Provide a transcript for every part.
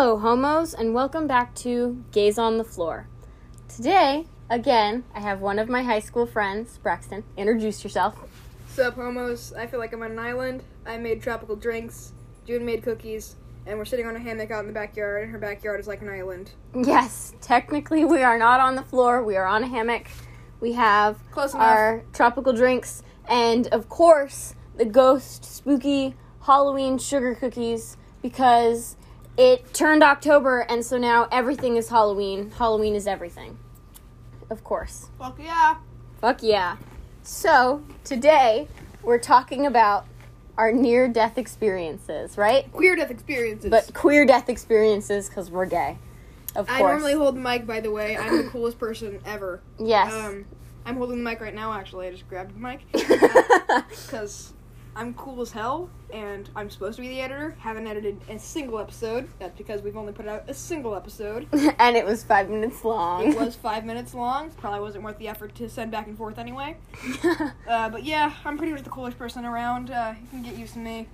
Hello, homos, and welcome back to Gays on the Floor. Today, again, I have one of my high school friends, Braxton. Introduce yourself. Sup, homos? I feel like I'm on an island. I made tropical drinks. June made cookies. And we're sitting on a hammock out in the backyard, and her backyard is like an island. Yes, technically, we are not on the floor, we are on a hammock. We have Close enough. our tropical drinks, and of course, the ghost spooky Halloween sugar cookies because it turned October, and so now everything is Halloween. Halloween is everything. Of course. Fuck yeah. Fuck yeah. So, today we're talking about our near death experiences, right? Queer death experiences. But queer death experiences because we're gay. Of I course. normally hold the mic, by the way. I'm the coolest person ever. yes. Um, I'm holding the mic right now, actually. I just grabbed the mic. Because I'm cool as hell, and I'm supposed to be the editor. Haven't edited a single episode. That's because we've only put out a single episode. and it was five minutes long. It was five minutes long. Probably wasn't worth the effort to send back and forth anyway. Uh, but yeah, I'm pretty much the coolest person around. Uh, you can get used to me.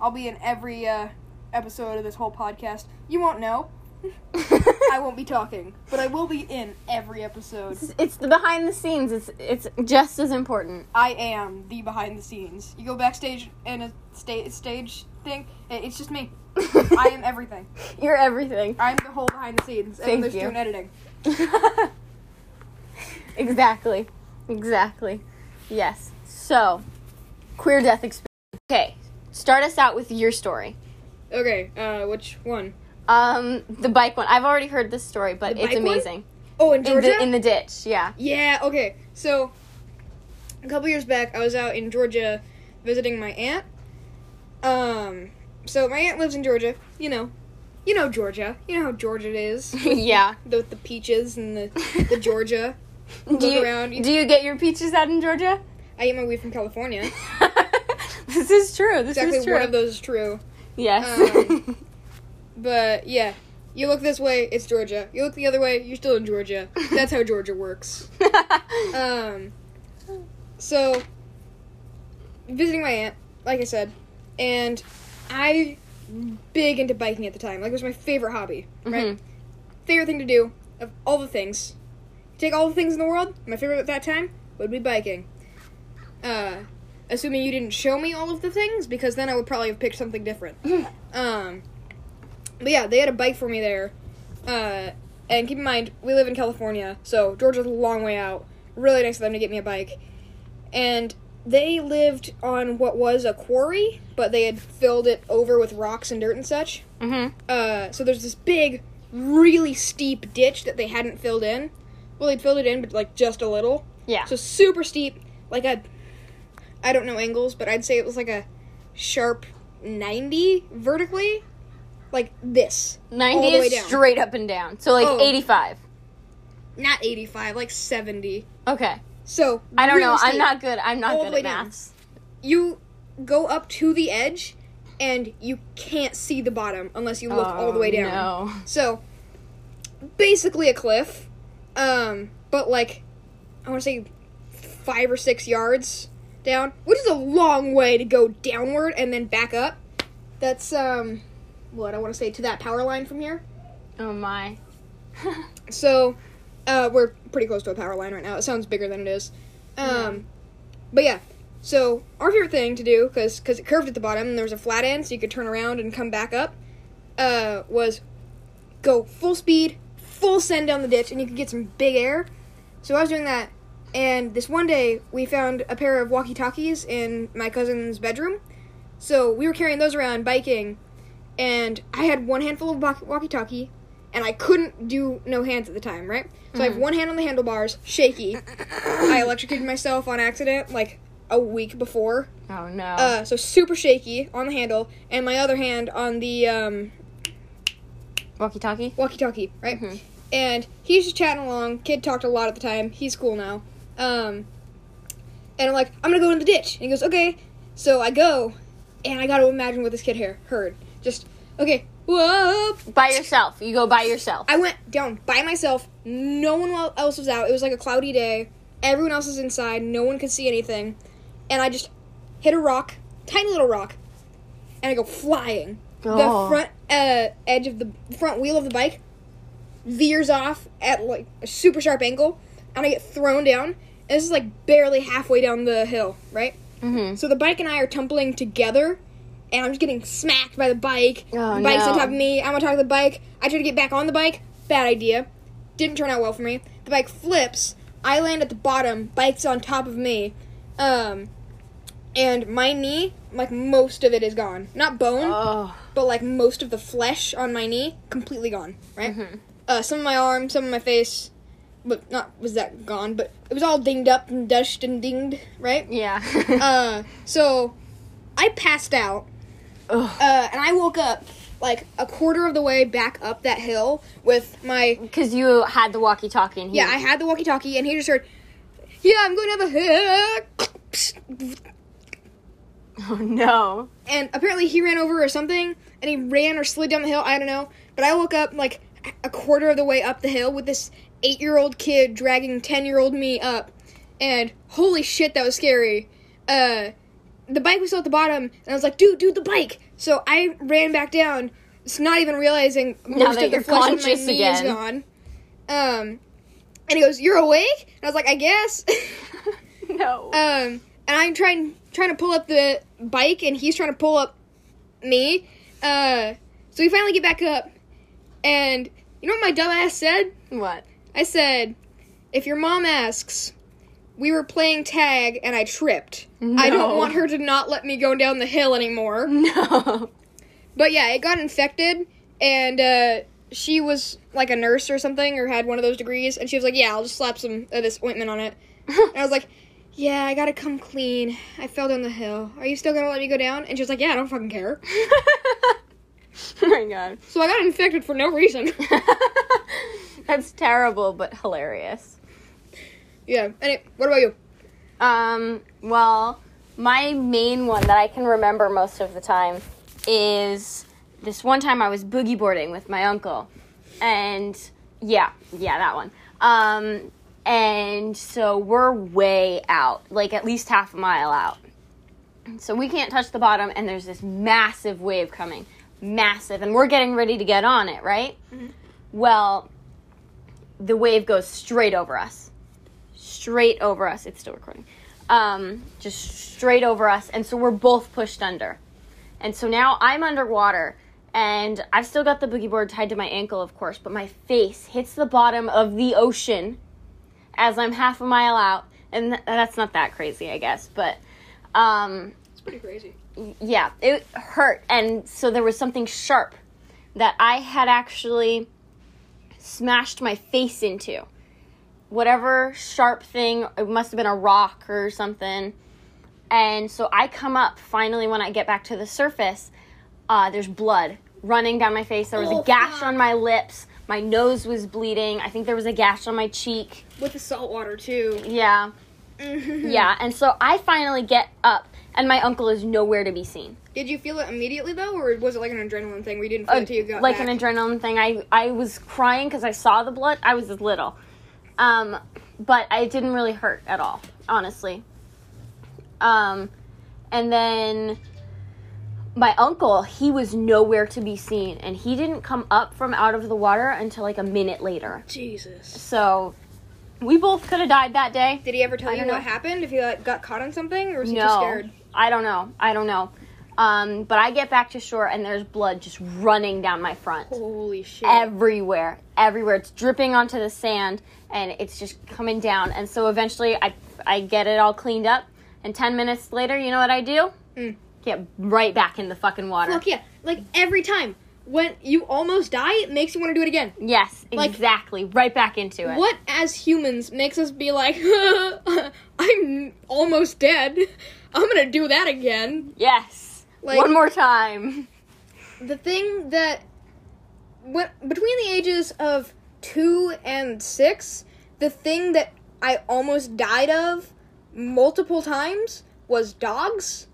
I'll be in every uh, episode of this whole podcast. You won't know. I won't be talking, but I will be in every episode. It's- it's the behind the scenes. It's it's just as important. I am the behind the scenes. You go backstage in a sta- stage thing, it's just me. I am everything. You're everything. I'm the whole behind the scenes, and Thank there's you. doing editing. exactly. Exactly. Yes. So, queer death experience. Okay. Start us out with your story. Okay, uh, which one? Um, the bike one. I've already heard this story, but The it's bike one? amazing. Oh, in In Georgia. the in the ditch. Yeah. Yeah, okay. So, a couple years back, I was out in Georgia visiting my aunt. Um, so my aunt lives in Georgia. You know, you know Georgia. You know how Georgia it is. yeah. the, the peaches and the, the Georgia. Do you, around. do you get your peaches out in Georgia? I get my weed from California. this is true. This Exactly is true. Exactly one of those is true. yes. Um, But yeah, you look this way, it's Georgia. You look the other way, you're still in Georgia. That's how Georgia works. Um, so visiting my aunt, like I said, and I big into biking at the time. Like it was my favorite hobby, right? Mhm. Favorite thing to do of all the things. Take all the things in the world. My favorite at that time would be biking. Uh, assuming you didn't show me all of the things, because then I would probably have picked something different. um, but yeah, they had a bike for me there. Uh, and keep in mind, we live in California, so Georgia's a long way out. Really nice of them to get me a bike. And they lived on what was a quarry, but they had filled it over with rocks and dirt and such. Mhm. Uh, so there's this big, really steep ditch that they hadn't filled in. Well, they'd filled it in, but like just a little. Yeah. So super steep, like a, I don't know angles, but I'd say it was like a sharp 90 vertically, like this. 90 all the way is down. straight up and down. So like Oh. 85. Not 85, like 70. Okay. So I don't know. I'm not good. I'm not good at down. You go up to the edge, and you can't see the bottom unless you look all the way down. Oh, No. So, basically a cliff, um, but like, I want to say five or six yards down, which is a long way to go downward and then back up. That's, um, what I want to say to that power line from here. Oh my. So, uh, we're pretty close to a power line right now. It sounds bigger than it is. Um, but yeah. So our favorite thing to do, because it curved at the bottom and there was a flat end, so you could turn around and come back up, uh, was go full speed, full send down the ditch, and you could get some big air. So I was doing that, and this one day we found a pair of walkie talkies in my cousin's bedroom. So we were carrying those around biking, and I had one handful of walkie talkie, and I couldn't do no hands at the time, right? So I have one hand on the handlebars, shaky. I electrocuted myself on accident like a week before. Oh no. Uh, so super shaky on the handle, and my other hand on the um, Walkie talkie? walkie-talkie, right? Mhm. And he's just chatting along. Kid talked a lot at the time. He's cool now. Um, and I'm like, I'm gonna go in the ditch. And he goes, okay. So I go, and I got to imagine what this kid here heard. Just okay, whoa. By yourself. You go by yourself. I went down by myself. No one else was out. It was like a cloudy day. Everyone else is inside. No one could see anything. And I just hit a rock, tiny little rock, and I go flying. the Oh. front uh, edge of the front wheel of the bike veers off at like a super sharp angle, and I get thrown down. And this is like barely halfway down the hill, right? Mm-hmm. So the bike and I are tumbling together, and I'm just getting smacked by the bike. Oh, the bike's on top of me. I'm on top of the bike. I try to get back on the bike. Bad idea. Didn't turn out well for me. The bike flips. I land at the bottom. Bike's on top of me. Um, and my knee, like most of it is gone. Not bone, Oh. but like most of the flesh on my knee, completely gone. Right. Uh, some of my arm, some of my face, but not was that gone. But it was all dinged up and dushed and dinged. Right. Yeah. Uh, so I passed out. Uh, and I woke up like a quarter of the way back up that hill with my Because you had the walkie-talkie and he yeah. I had the walkie-talkie, and he just heard, "Yeah, I'm going to have a." Oh no. And apparently he ran over or something, and he ran or slid down the hill. I don't know. But I woke up like a quarter of the way up the hill with this eight-year-old kid dragging ten-year-old me up, and holy shit, that was scary. Uh, the bike was still at the bottom, and I was like, "Dude, dude, the bike!" So I ran back down, just not even realizing Now most that of the flesh on my knee is gone. Um, and he goes, "You're awake?" And I was like, "I guess." no. Um, and I'm trying trying to pull up the bike, and he's trying to pull up me. Uh, so we finally get back up, and you know what my dumb ass said? what? I said, "If your mom asks, we were playing tag, and I tripped. I don't want her to not let me go down the hill anymore." No. But yeah, it got infected, and uh, she was like a nurse or something, or had one of those degrees, and she was like, "Yeah, I'll just slap some of this ointment on it." And I was like, "Yeah, I gotta come clean. I fell down the hill. Are you still gonna let me go down?" And she was like, "Yeah, I don't fucking care." oh my god. So I got infected for no reason. That's terrible but hilarious. Yeah. And what about you? Um, well, my main one that I can remember most of the time is this one time I was boogie boarding with my uncle. And yeah, yeah, that one. Um, and so we're way out, like at least half a mile out. So we can't touch the bottom, and there's this massive wave coming. Massive. And we're getting ready to get on it, right? Well, the wave goes straight over us straight over us. It's still recording. Um, just straight over us, and so we're both pushed under. And so now I'm underwater, and I've still got the boogie board tied to my ankle, of course, but my face hits the bottom of the ocean as I'm half a mile out, and th- that's not that crazy, I guess, but um, It's pretty crazy. yeah, it hurt. And so there was something sharp that I had actually smashed my face into. Whatever sharp thing, it must have been a rock or something. And so I come up finally when I get back to the surface. Uh, there's blood running down my face. There was Oh, a gash on my lips. My nose was bleeding. I think there was a gash on my cheek. With the salt water too. Yeah. Yeah. And so I finally get up, and my uncle is nowhere to be seen. Did you feel it immediately though, or was it like an adrenaline thing where you didn't feel Uh, it until you got like back? an adrenaline thing. I I was crying because I saw the blood. I was little, um, but I didn't really hurt at all, honestly. Um, and then my uncle, he was nowhere to be seen, and he didn't come up from out of the water until like a minute later. Jesus. So we both could have died that day. Did he ever tell I you what know. happened? If he like, got caught on something, or was he too No, scared? I don't know. I don't know. Um, but I get back to shore, and there's blood just running down my front. Holy shit. everywhere everywhere it's dripping onto the sand and it's just coming down and so eventually i i get it all cleaned up and 10 minutes later you know what i do Mm. get right back in the fucking water Fuck yeah. Like every time when you almost die, it makes you want to do it again. yes Like- exactly right back into it What as humans makes us be like, I'm almost dead. I'm gonna do that again. yes Like- one more time The thing that when, between the ages of two and six, the thing that I almost died of multiple times was dogs.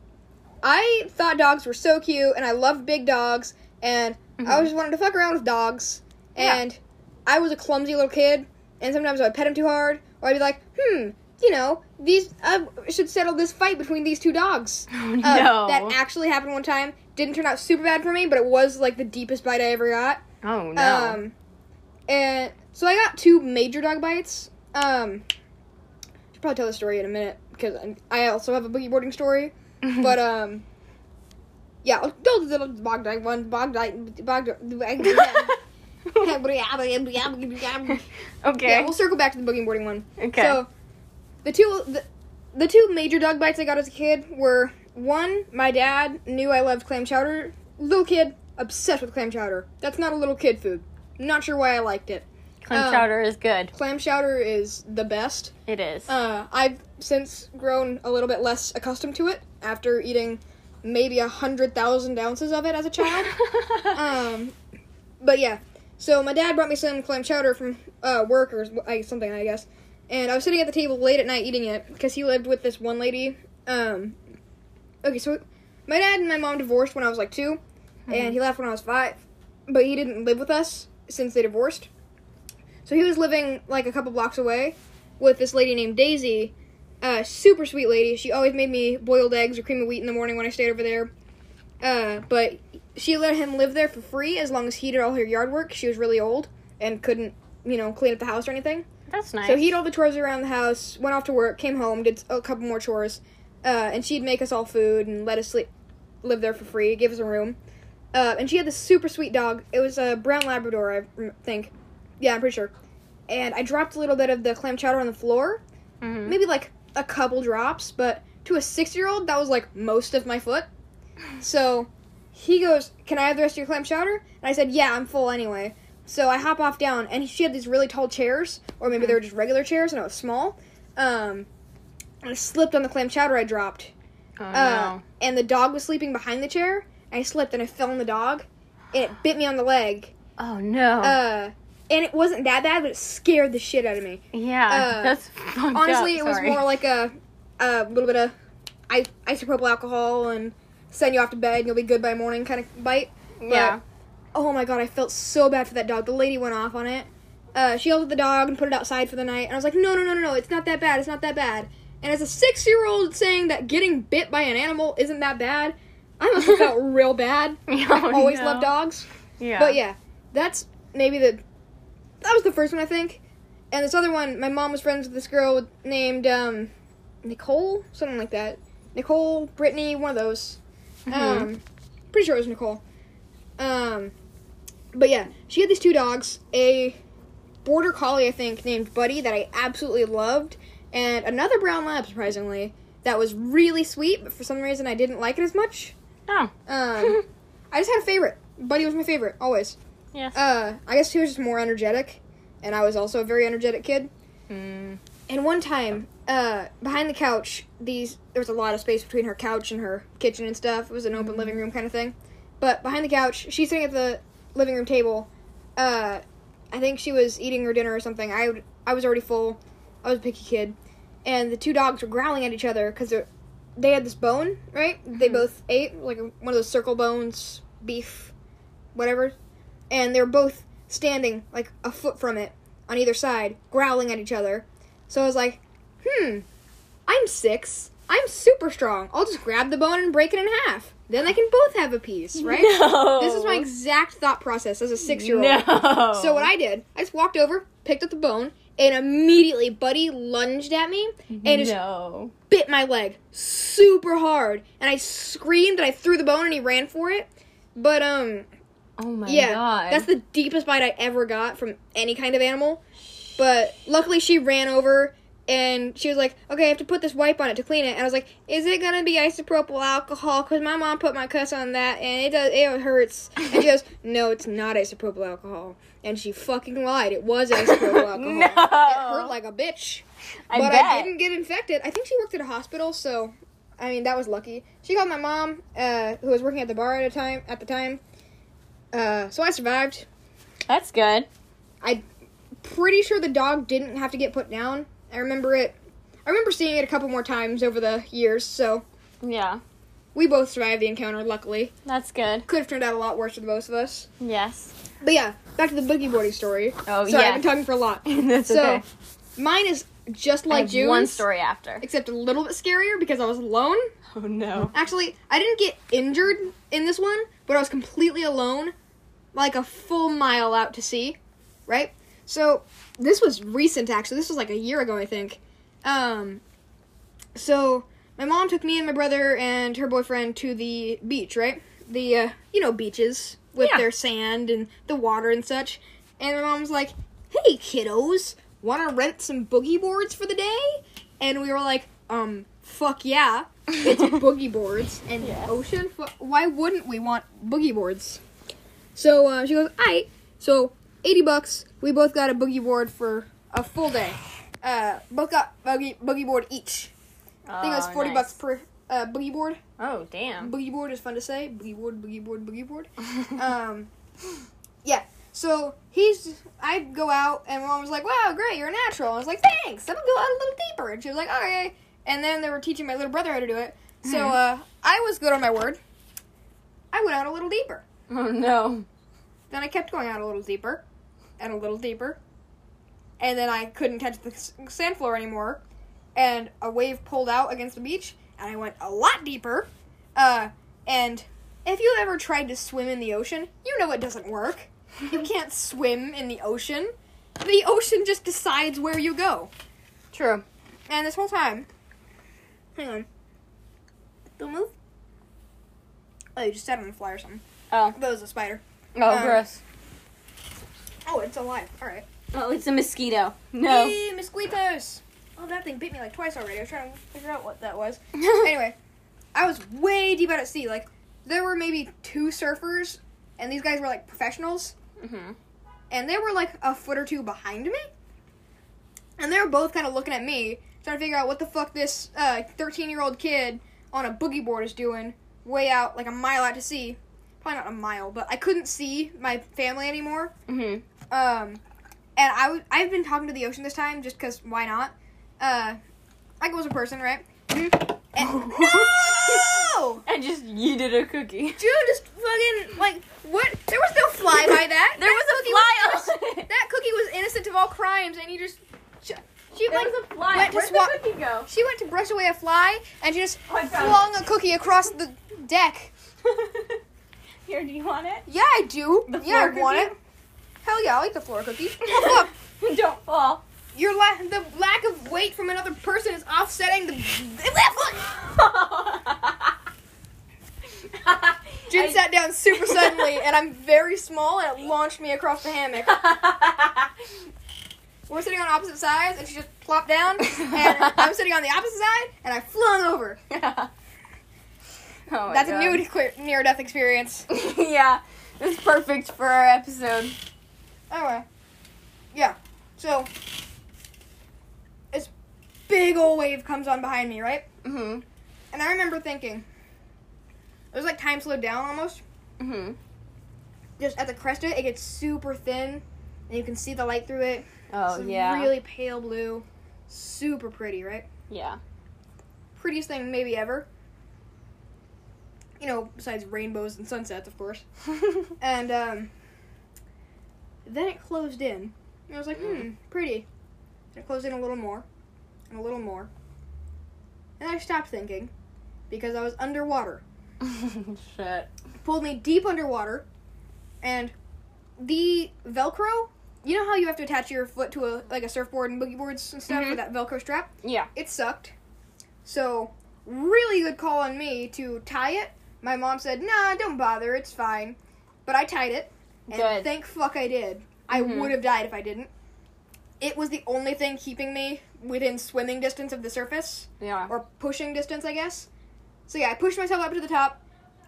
I thought dogs were so cute, and I loved big dogs, and I always wanted to fuck around with dogs. Yeah. And I was a clumsy little kid, and sometimes I would pet him too hard, or I'd be like, hmm, you know, these I should settle this fight between these two dogs. oh, Uh, no That actually happened one time, didn't turn out super bad for me, but it was like the deepest bite I ever got. Oh no. Um, and so I got two major dog bites. Um, should probably tell the story in a minute because I- I also have a boogie boarding story. but um, yeah, I'll do the bog dog one, bog dog, bog dog. okay. Yeah, we'll circle back to the boogie boarding one. okay. So, the two the, the two major dog bites I got as a kid were one, my dad knew I loved clam chowder. Little kid, obsessed with clam chowder. That's not a little kid food. Not sure why I liked it. Clam um, chowder is good. Clam chowder is the best. It is. Uh, I've since grown a little bit less accustomed to it after eating maybe a hundred thousand ounces of it as a child. um, but yeah, so my dad brought me some clam chowder from uh, work or something, I guess. And I was sitting at the table late at night eating it because he lived with this one lady. Um, okay, so my dad and my mom divorced when I was like 2 and he left when I was five. But he didn't live with us since they divorced. So he was living like a couple blocks away with this lady named Daisy. Uh, super sweet lady. She always made me boiled eggs or cream of wheat in the morning when I stayed over there. Uh, but she let him live there for free as long as he did all her yard work. She was really old and couldn't, you know, clean up the house or anything. That's nice. So he did all the chores around the house, went off to work, came home, did a couple more chores, uh, and she'd make us all food and let us sleep, live there for free, give us a room. Uh, and she had this super sweet dog. It was a brown Labrador, I think. Yeah, I'm pretty sure. And I dropped a little bit of the clam chowder on the floor, Mhm. maybe like a couple drops, but to a six-year-old, that was like most of my foot. So he goes, "Can I have the rest of your clam chowder?" And I said, "Yeah, I'm full anyway." So I hop off down, and she had these really tall chairs, or maybe they were just regular chairs, and it was small. Um, and I slipped on the clam chowder I dropped, Oh uh, no. and the dog was sleeping behind the chair. And I slipped, and I fell on the dog, and it bit me on the leg. Oh no. Uh, and it wasn't that bad, but it scared the shit out of me. yeah. uh, that's Honestly, up. it was more like a a little bit of isopropyl alcohol and send you off to bed and you'll be good by morning kind of bite. Yeah. Oh my god, I felt so bad for that dog. The lady went off on it. Uh, she yelled at the dog and put it outside for the night. And I was like, no, no, no, no, no, it's not that bad. It's not that bad. And as a six year old saying that getting bit by an animal isn't that bad, I must have felt real bad. Oh, I've always no. loved dogs. Yeah. But yeah, that's maybe the. That was the first one, I think. And this other one, my mom was friends with this girl named um, Nicole, something like that. Nicole, Brittany, one of those. Mhm. Um, pretty sure it was Nicole. Um, but yeah, she had these two dogs, a border collie, I think, named Buddy that I absolutely loved, and another brown lab, surprisingly, that was really sweet, but for some reason I didn't like it as much. Oh. Um, I just had a favorite. Buddy was my favorite, always. Yes. Uh, I guess he was just more energetic, and I was also a very energetic kid. Mm. And one time, uh, behind the couch, these there was a lot of space between her couch and her kitchen and stuff. It was an open living room kind of thing. But behind the couch, she's sitting at the living room table. Uh, I think she was eating her dinner or something. I would- I was already full. I was a picky kid, and the two dogs were growling at each other because they had this bone, right? They Mhm. both ate like one of those circle bones, beef, whatever, and they were both standing like a foot from it on either side, growling at each other. So I was like, hmm, I'm six. I'm super strong. I'll just grab the bone and break it in half. Then they can both have a piece, right? No. This is my exact thought process as a six year old. No. So what I did, I just walked over, picked up the bone, and immediately Buddy lunged at me and just no. bit my leg super hard. And I screamed and I threw the bone and he ran for it. But um Oh my yeah, god. that's the deepest bite I ever got from any kind of animal. But luckily, she ran over and she was like, "Okay, I have to put this wipe on it to clean it." And I was like, "Is it gonna be isopropyl alcohol? Because my mom put my cuss on that, and it does it hurts." And she goes, "No, it's not isopropyl alcohol." And she fucking lied. It was isopropyl alcohol. No. It hurt like a bitch. I but bet. I didn't get infected. I think she worked at a hospital, so I mean that was lucky. She called my mom, uh, who was working at the bar at a time at the time. Uh, so I survived. That's good. I pretty sure the dog didn't have to get put down. I remember it. I remember seeing it a couple more times over the years. So Yeah. we both survived the encounter. Luckily, That's good. could have turned out a lot worse for the both of us. Yes. But yeah, back to the boogie boarding story. Oh Sorry, yeah. I've been talking for a lot. That's So, okay. mine is just like June's, one story after. except a little bit scarier because I was alone. Oh no. Actually, I didn't get injured in this one, but I was completely alone, like a full mile out to sea, right? So this was recent, actually. This was like a year ago, I think. Um, so my mom took me and my brother and her boyfriend to the beach, right? The uh, you know beaches with Yeah. their sand and the water and such. And my mom was like, "Hey kiddos, want to rent some boogie boards for the day?" And we were like, "Um, fuck yeah." It's boogie boards and Yeah. ocean. Why wouldn't we want boogie boards? So uh, she goes, "I." So eighty bucks. We both got a boogie board for a full day. Uh, both got boogie boogie board each. I think it was 40 nice. bucks per uh, boogie board. Oh damn. Boogie board is fun to say. Boogie board, boogie board, boogie board. um, yeah. So he's. I go out and mom was like, "Wow, great, you're a natural." I was like, "Thanks." I'm gonna go out a little deeper, and she was like, "Okay." And then they were teaching my little brother how to do it. So Mhm. uh, I was good on my word. I went out a little deeper. Oh no. Then I kept going out a little deeper, and a little deeper, and then I couldn't touch the sand floor anymore, and a wave pulled out against the beach, and I went a lot deeper. Uh, and if you ever tried to swim in the ocean, you know it doesn't work. You can't swim in the ocean. The ocean just decides where you go. True. And this whole time, hang on, don't move. Oh, you just sat on the fly or something. Oh. That was a spider. Oh, Um, gross. Oh, it's alive. All right. Oh, it's a mosquito. No. Hey, mosquitoes! Oh, that thing bit me like twice already. I was trying to figure out what that was. anyway, I was way deep out at sea. Like, there were maybe two surfers, and these guys were like professionals, hmm and they were like a foot or two behind me. And they were both kind of looking at me, trying to figure out what the fuck this 13 year old kid on a boogie board is doing way out, like a mile out to sea. Probably not a mile, but I couldn't see my family anymore. hmm Um, and I w- I've been talking to the ocean this time just because why not? Uh, like it was a person, right? Mhm. And no, I just yeeted a cookie. dude, just fucking like what? There was no fly by that. There That was a cookie fly it. That cookie was innocent of all crimes, and you just sh- she There like was a fly. went to Where'd swat- the cookie go? she went to brush away a fly, and she just Oh, flung a cookie across the deck. Here, do you want it? Yeah, I do. The yeah, I want it. Hell yeah, I'll eat the floor cookie. Oh fuck. Don't fall. Your la- the lack of weight from another person is offsetting the. Jin I- sat down super suddenly, and I'm very small, and it launched me across the hammock. We're sitting on opposite sides, and she just plopped down, and I'm sitting on the opposite side, and I flung over. oh That's God. a new near death experience. yeah, it's perfect for our episode. Anyway, yeah. So this big old wave comes on behind me, right? hmm And I remember thinking, it was like time slowed down almost. hmm Just at the crest of it, it gets super thin, and you can see the light through it. Oh It's yeah. really pale blue, super pretty, right? Yeah. Prettiest thing maybe ever. You know, besides rainbows and sunsets, of course. And um, then it closed in. And I was like, hmm, Mm. pretty. And it closed in a little more, and a little more. And I stopped thinking because I was underwater. Shit. pulled me deep underwater, and the Velcro. You know how you have to attach your foot to a like a surfboard and boogie boards and stuff Mhm. with that Velcro strap? Yeah. It sucked. So really good call on me to tie it. My mom said, "Nah, don't bother. It's fine." But I tied it, and Good. thank fuck I did. I Mhm. would have died if I didn't. It was the only thing keeping me within swimming distance of the surface Yeah. or pushing distance, I guess. So yeah, I pushed myself up to the top,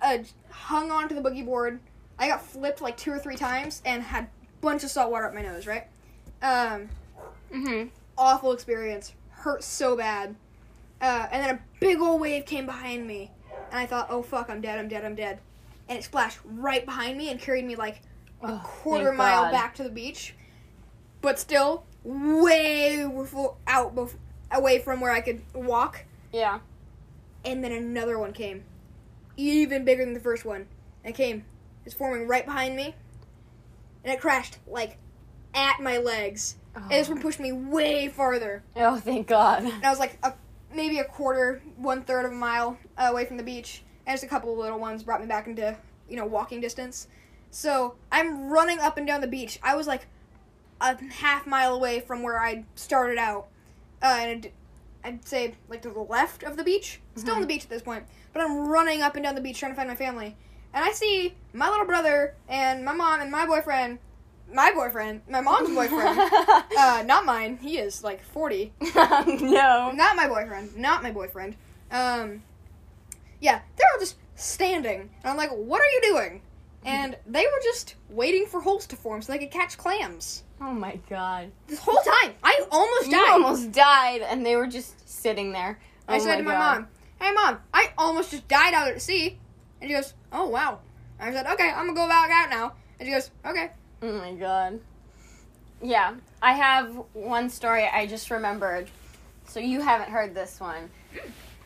uh, hung onto the boogie board. I got flipped like two or three times and had a bunch of salt water up my nose. Right, um, Mhm. awful experience. Hurt so bad. Uh, and then a big old wave came behind me, and I thought, oh fuck, I'm dead, I'm dead, I'm dead. And it splashed right behind me and carried me like a Oh, quarter mile God. back to the beach, but still way befo- out bef- away from where I could walk Yeah. and then another one came, even bigger than the first one. It came, it's forming right behind me, and it crashed like at my legs, And this one oh. pushed me way farther. Oh, thank God. And I was like a, maybe a quarter, one third of a mile away from the beach. And just a couple of little ones brought me back into, you know, walking distance. So I'm running up and down the beach. I was like a half mile away from where I started out. Uh, and I'd, say like to the left of the beach. Still on the beach at this point. But I'm running up and down the beach trying to find my family. And I see my little brother and my mom and my boyfriend. My boyfriend, my mom's boyfriend. uh, not mine. He is like 40. no. Not my boyfriend. Not my boyfriend. Um, yeah, they're all just standing. And I'm like, what are you doing? And they were just waiting for holes to form so they could catch clams. Oh my God. This whole time, I almost You died. almost died, and they were just sitting there. I Oh said to my God. mom, "Hey mom, I almost just died out at sea." And she goes, "Oh wow." I said, "Okay, I'm gonna go back out now." And she goes, "Okay." Oh my god. Yeah, I have one story I just remembered. So you haven't heard this one.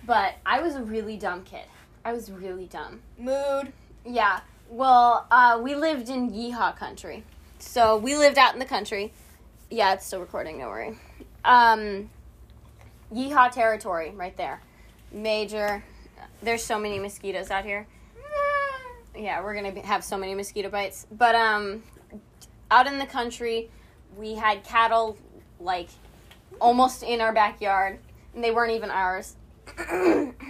But I was a really dumb kid. I was really dumb. Mood. Yeah. Well, uh, we lived in Yeehaw country. So we lived out in the country. Yeah, it's still recording, don't worry. Um, Yeehaw territory, right there. Major. There's so many mosquitoes out here. Yeah, we're gonna have so many mosquito bites. But um, out in the country, we had cattle like almost in our backyard, and they weren't even ours.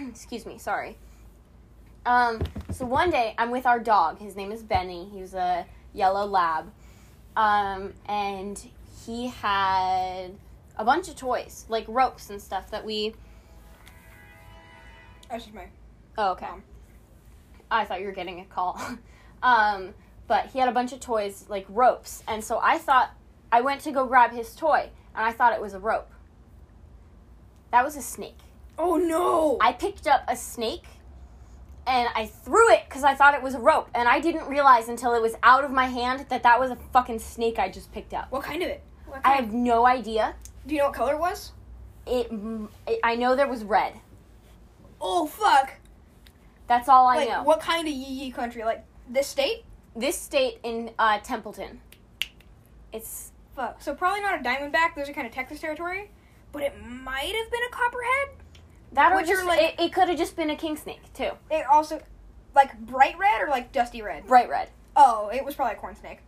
Excuse me, sorry. Um, so one day I'm with our dog. His name is Benny. He's a yellow lab. Um, and he had a bunch of toys, like ropes and stuff that we. That's just my. Oh, okay. Mom. I thought you were getting a call. um, but he had a bunch of toys, like ropes. And so I thought, I went to go grab his toy, and I thought it was a rope. That was a snake. Oh no! I picked up a snake and I threw it because I thought it was a rope. And I didn't realize until it was out of my hand that that was a fucking snake I just picked up. what kind of it? What I have no idea. Do you know what color it was? It, it I know there was red. Oh fuck! That's all I like know. what kind of yee yee country? Like this state? This state in uh, Templeton. It's Fuck. So probably not a diamondback. Those are kind of Texas territory. But it might have been a copperhead. That or just, like- it, it could have just been a king snake too. It also, like bright red or like dusty red. Bright red. Oh, it was probably a corn snake.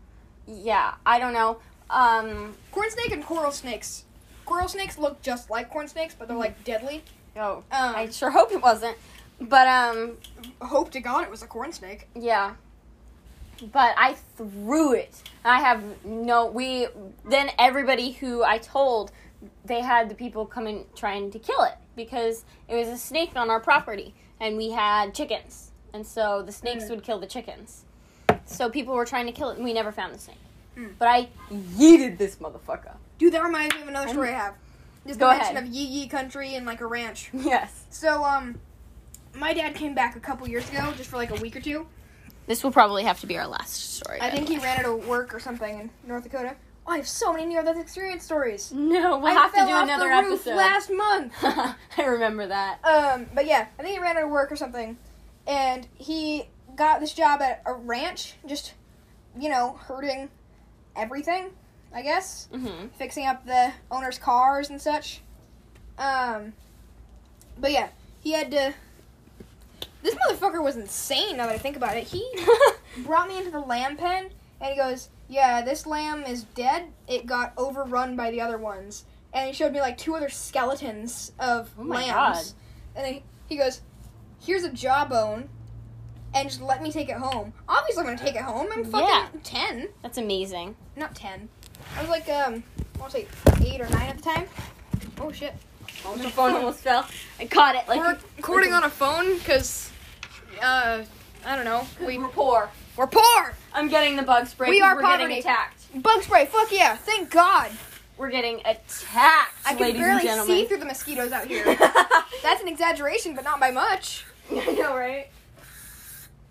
Yeah, I don't know. Um, Corn snake and coral snakes. Coral snakes look just like corn snakes, but they're like deadly. oh, Um, I sure hope it wasn't. But um, hope to God it was a corn snake. Yeah. But I threw it. I have no we then everybody who I told they had the people coming trying to kill it because it was a snake on our property and we had chickens. And so the snakes Mm. would kill the chickens. So people were trying to kill it and we never found the snake. Mm. But I yeeted this motherfucker. Dude, that reminds me of another story I have. Just Go the mention ahead. of yee yee country and like a ranch. Yes. So um, my dad came back a couple years ago, just for like a week or two. This will probably have to be our last story. I think he ran out of work or something in North Dakota. Oh, I have so many near-death experience stories. No, we'll I have to fell do off another the roof episode. last month. I remember that. Um, but yeah, I think he ran out of work or something, and he got this job at a ranch, just you know, herding everything, I guess, hmm fixing up the owner's cars and such. Um, but yeah, he had to. This motherfucker was insane. Now that I think about it, he brought me into the lamb pen, and he goes, "Yeah, this lamb is dead. It got overrun by the other ones." And he showed me like two other skeletons of Oh my lambs. And then he goes, "Here's a jawbone." And just let me take it home. Obviously, I'm gonna take it home. I'm fucking Yeah. ten, That's amazing. not ten. I was like, um, I want to say eight or nine at the time. Oh shit! The phone almost fell. I caught it like We're recording on a phone because, uh, I don't know. We we're poor. We're poor. I'm getting the bug spray. We are we're poverty. getting attacked. Bug spray. Fuck yeah! Thank God. We're getting attacked, I can barely see through the mosquitoes out here. That's an exaggeration, but not by much. I know, right?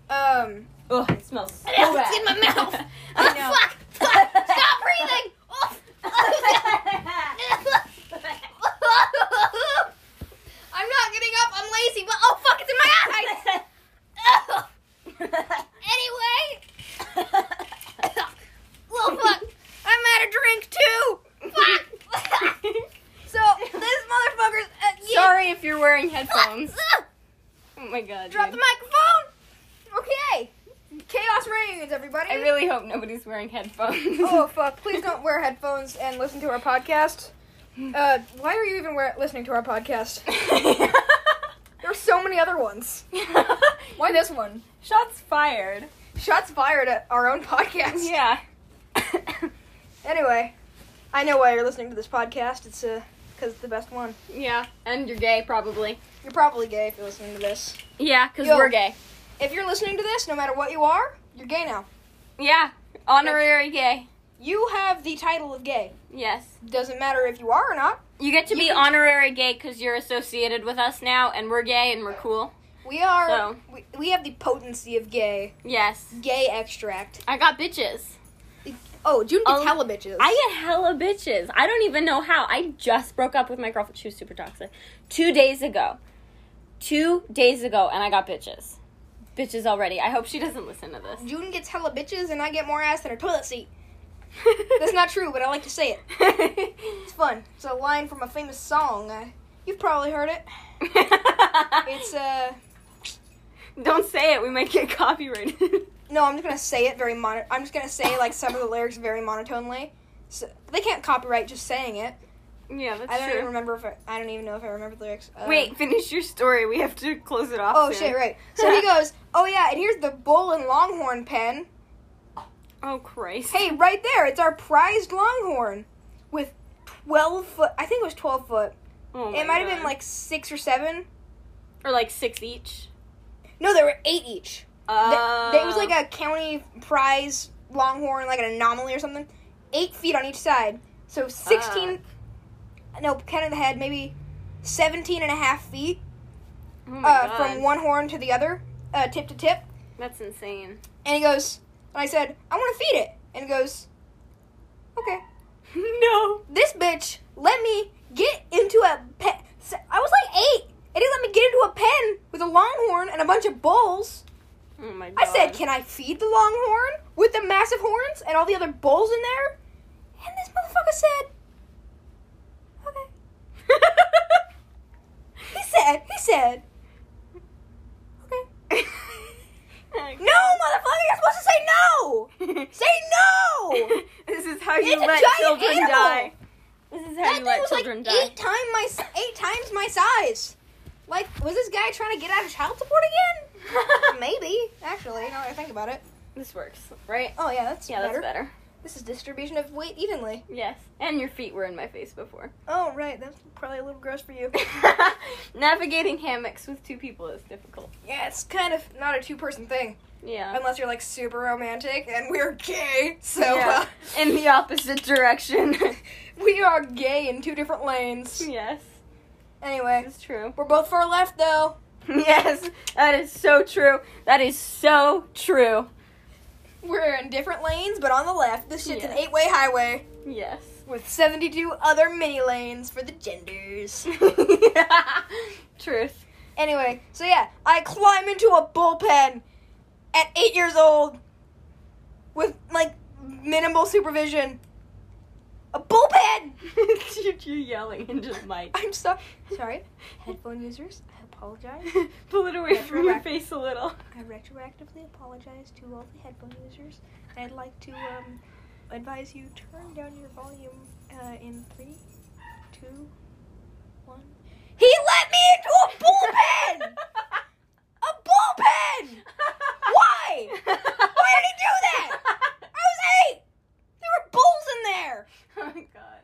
Um. Ugh, it smells so It's bad. in my mouth. I Oh, know. fuck! Fuck! Stop breathing! I'm not getting up. I'm lazy, but oh fuck! It's in my eyes. Anyway, well, fuck, I'm at a drink too. Fuck. so this motherfucker's. Uh, yeah. Sorry if you're wearing headphones. oh my god. Drop dude. the microphone. Okay. Chaos reigns, everybody. I really hope nobody's wearing headphones. oh fuck! Please don't wear headphones and listen to our podcast. Uh, why are you even wear- listening to our podcast? There's so many other ones. Why this one? Shots fired. Shots fired at our own podcast. Yeah. Anyway, I know why you're listening to this podcast. It's uh, because it's the best one. yeah, and you're gay probably. You're probably gay if you're listening to this. Yeah, because Yo. we're gay. If you're listening to this, no matter what you are, you're gay now. Yeah, honorary gay. You have the title of gay. Yes. Doesn't matter if you are or not. You get to You be honorary gay because you're associated with us now, and we're gay and we're cool. We are. So. We, we have the potency of gay. Yes. Gay extract. I got bitches. Oh, June gets Oh, hella bitches. I get hella bitches. I don't even know how. I just broke up with my girlfriend. She was super toxic. Two days ago. Two days ago, and I got bitches. Bitches already. I hope she doesn't listen to this. June gets hella bitches, and I get more ass than her toilet seat. That's not true, but I like to say it. It's fun. It's a line from a famous song. Uh, you've probably heard it. It's uh. Don't say it. We might get copyrighted. No, I'm just gonna say it very mono. I'm just gonna say like some of the lyrics very monotonely. So they can't copyright just saying it. yeah, that's true. I don't true. even remember if I, I don't even know if I remember the lyrics. Um, Wait, finish your story. We have to close it off. Oh soon. shit! Right. So he goes. Oh yeah, and here's the bull and longhorn pen. Oh Christ. Hey, right there, it's our prized longhorn with twelve foot. I think it was twelve foot. Oh It might have been like six or seven. or like six each. No, there were eight each. Uh, was like a county prize longhorn, like an anomaly or something. Eight feet on each side. So 16, no, counting the head, maybe 17 and a half feet oh my uh, from one horn to the other, uh, tip to tip. That's insane. And he goes, and I said, I want to feed it. And it goes, okay. no. This bitch let me get into a pen. I was like eight. And he let me get into a pen with a longhorn and a bunch of bulls. Oh my God. I said, "Can I feed the longhorn with the massive horns and all the other bulls in there?" And this motherfucker said, "Okay." He said, "He said, okay." No, motherfucker, you're supposed to say no. Say no. this is how you It's let children animal. die. This is how That you let was children like die. eight times my eight times my size. Like, was this guy trying to get out of child support again? Maybe, actually. Now that I think about it. This works, right? Oh yeah, that's Yeah, better. that's better. This is distribution of weight evenly. Yes. And your feet were in my face before. Oh right, that's probably a little gross for you. Navigating hammocks with two people is difficult. Yeah, it's kind of not a two person thing. Yeah. Unless you're like super romantic and we're gay. So yeah. In the opposite direction. uh, we are gay in two different lanes. yes. Anyway, It's true. we're both far left though. Yes. That is so true. That is so true. We're in different lanes, but on the left. This shit's an Yes. eight way highway Yes. with 72 other mini lanes for the genders. Truth. Anyway, so yeah, I climb into a bullpen at eight years old with like minimal supervision. A bullpen! You're yelling into the mic. I'm so sorry. Headphone users, I apologize. Pull it away from your face a little. I retroactively apologize to all the headphone users. I'd like to um, advise you turn down your volume uh, in three, two, one. He let me into a bullpen! a bullpen! Why? Why did he do that? I was eight! There were bulls in there! Oh my god.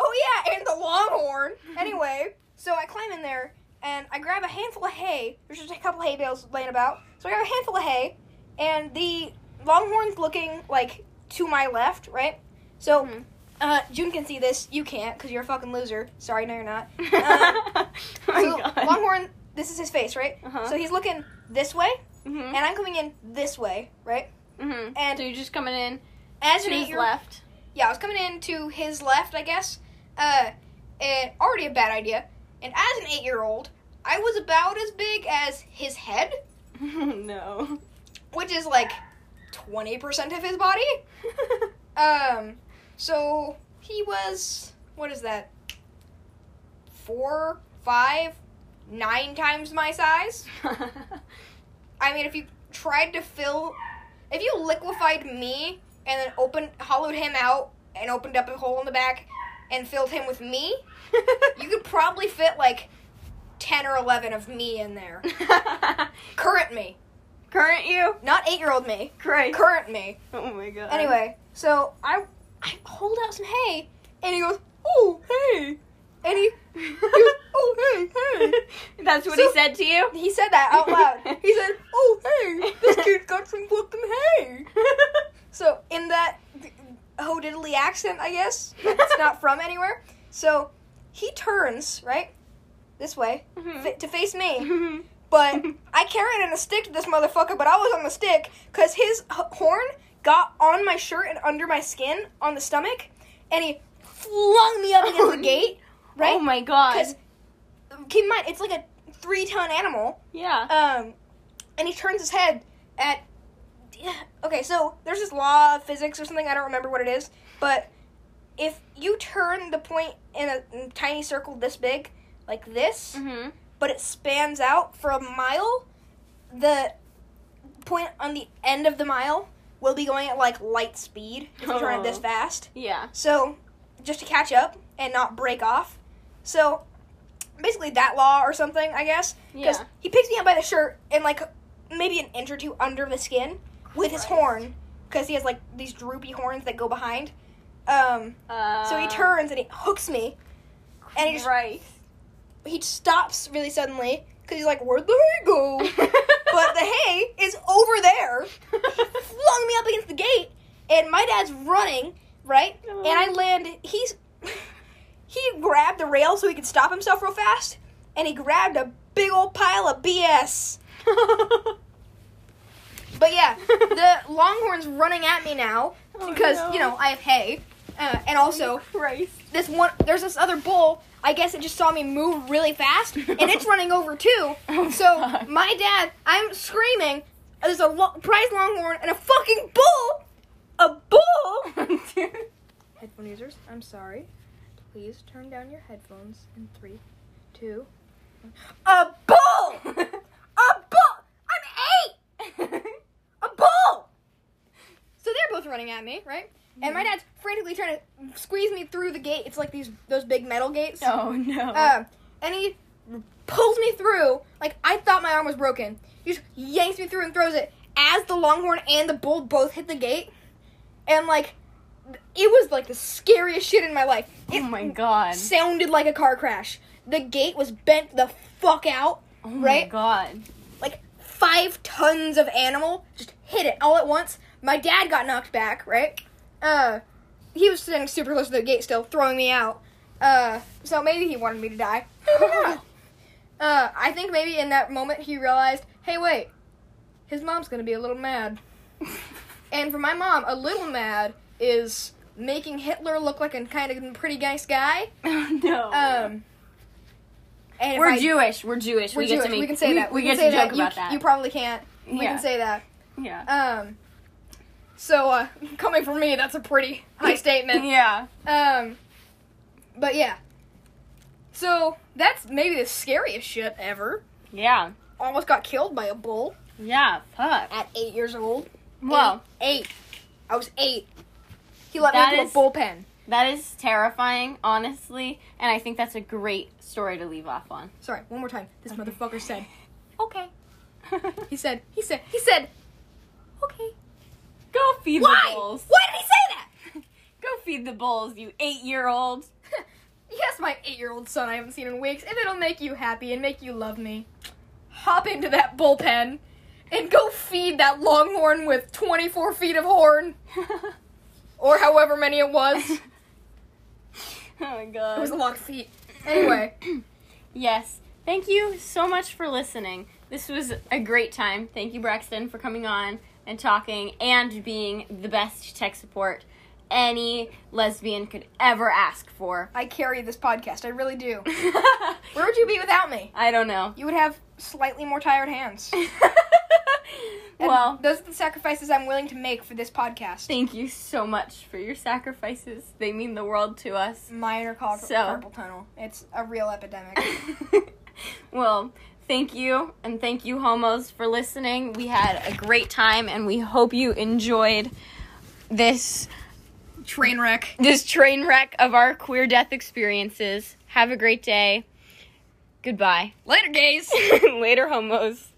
Oh yeah, and the longhorn. Anyway, so I climb in there and I grab a handful of hay. There's just a couple hay bales laying about. So I grab a handful of hay, and the longhorn's looking like to my left, right? So Mhm. uh, June can see this. You can't because you're a fucking loser. Sorry, no, you're not. Uh, oh my so longhorn, this is his face, right? Uh-huh. So he's looking this way, Mhm. and I'm coming in this way, right? Mhm. and- so you're just coming in As to his left. Yeah, I was coming in to his left, I guess. Uh, and already a bad idea. And as an eight-year-old, I was about as big as his head, no. which is like twenty percent of his body. Um, so he was what is that? Four, five, nine times my size. I mean, if you tried to fill, if you liquefied me and then opened, hollowed him out and opened up a hole in the back and filled him with me, you could probably fit like 10 or 11 of me in there. Current me. Current you? Not eight year old me. Great. Current me. Oh my god. Anyway, so I, I hold out some hay and he goes, Oh, hey. And he, he goes, Oh, hey, hey. That's what So- he said to you? He said that out loud. He said, "Oh hey, this kid got some fucking hay." So in that ho diddly accent, I guess it's not from anywhere. So he turns right this way Mhm. fa- to face me, but I carried in a stick to this motherfucker. But I was on the stick because his h- horn got on my shirt and under my skin on the stomach, and he flung me up against the gate. Right? Oh my god. Because keep in mind, it's like a three ton animal. Yeah. Um, and he turns his head at. Yeah, okay, so there's this law of physics or something. I don't remember what it is, but if you turn the point in a, in a tiny circle this big, like this, Mm-hmm. but it spans out for a mile, the point on the end of the mile will be going at like light speed if you turn it this Oh. fast. Yeah. So, just to catch up and not break off. So, basically that law or something, I guess. Because Yeah. he picks me up by the shirt and like maybe an inch or two under the skin with his horn, because he has like these droopy horns that go behind. Um, Uh, so he turns and he hooks me, and he just Right. he stops really suddenly because he's like, "Where'd the hay go?" but the hay is over there. flung me up against the gate, and my dad's running, right? And I land. He's he grabbed the rail so he could stop himself real fast, and he grabbed a big old pile of BS. But yeah, the Longhorn's running at me now Oh, because no. you know I have hay, uh, and also Christ. this one. There's this other bull. I guess it just saw me move really fast, and it's running over too. Oh, So my dad, I'm screaming. There's a lo- prize longhorn and a fucking bull. A bull. Headphone users, I'm sorry. Please turn down your headphones in three, two. one. A bull. A bull. I'm eight. A bull. So they're both running at me, right? And my dad's frantically trying to squeeze me through the gate. It's like these those big metal gates. oh no. Um, and he pulls me through. Like I thought my arm was broken. He just yanks me through and throws it as the longhorn and the bull both hit the gate. And like, it was like the scariest shit in my life. oh my god. sounded like a car crash. The gate was bent the fuck out. Oh my right? god. Like five tons of animal just hit it all at once. My dad got knocked back. Right. Uh, he was sitting super close to the gate still, throwing me out. Uh, so maybe he wanted me to die. Maybe. Uh, I think maybe in that moment he realized, hey, wait, his mom's gonna be a little mad. and for my mom, a little mad is making Hitler look like a kind of pretty nice guy. Oh no. Um, and we're I- Jewish. We're Jewish. We're we get Jewish. to make. we can say we, that. We, can get say to joke that. You, about that. You probably can't. We Yeah. can say that. yeah. Um, so uh, coming from me, that's a pretty high statement. Yeah. Um, but yeah. So that's maybe the scariest shit ever. Yeah. Almost got killed by a bull Yeah. Fuck. at eight years old. Well, eight. eight. I was eight. He let That me into is- a bullpen. That is terrifying, honestly, and I think that's a great story to leave off on. Sorry, one more time. This Okay. motherfucker said, "Okay." He said, "He said, he said, okay." Go feed Why? the bulls. Why did he say that? Go feed the bulls, you eight-year-old. yes, my eight-year-old son I haven't seen in weeks. If it'll make you happy and make you love me, hop into that bullpen and go feed that longhorn with 24 feet of horn, or however many it was. oh my god. It was a lot of feet. Anyway, Yes. Thank you so much for listening. This was a great time. Thank you, Braxton, for coming on and talking and being the best tech support any lesbian could ever ask for. I carry this podcast. I really do. Where would you be without me? I don't know. You would have slightly more tired hands. Well, those are the sacrifices I'm willing to make for this podcast. thank you so much for your sacrifices. They mean the world to us. Minor car- So- carpal tunnel. It's a real epidemic. well, thank you, and thank you, homos, for listening. We had a great time, and we hope you enjoyed this Train wreck. this train wreck of our queer death experiences. Have a great day. Goodbye. Later, gays. Later, homos.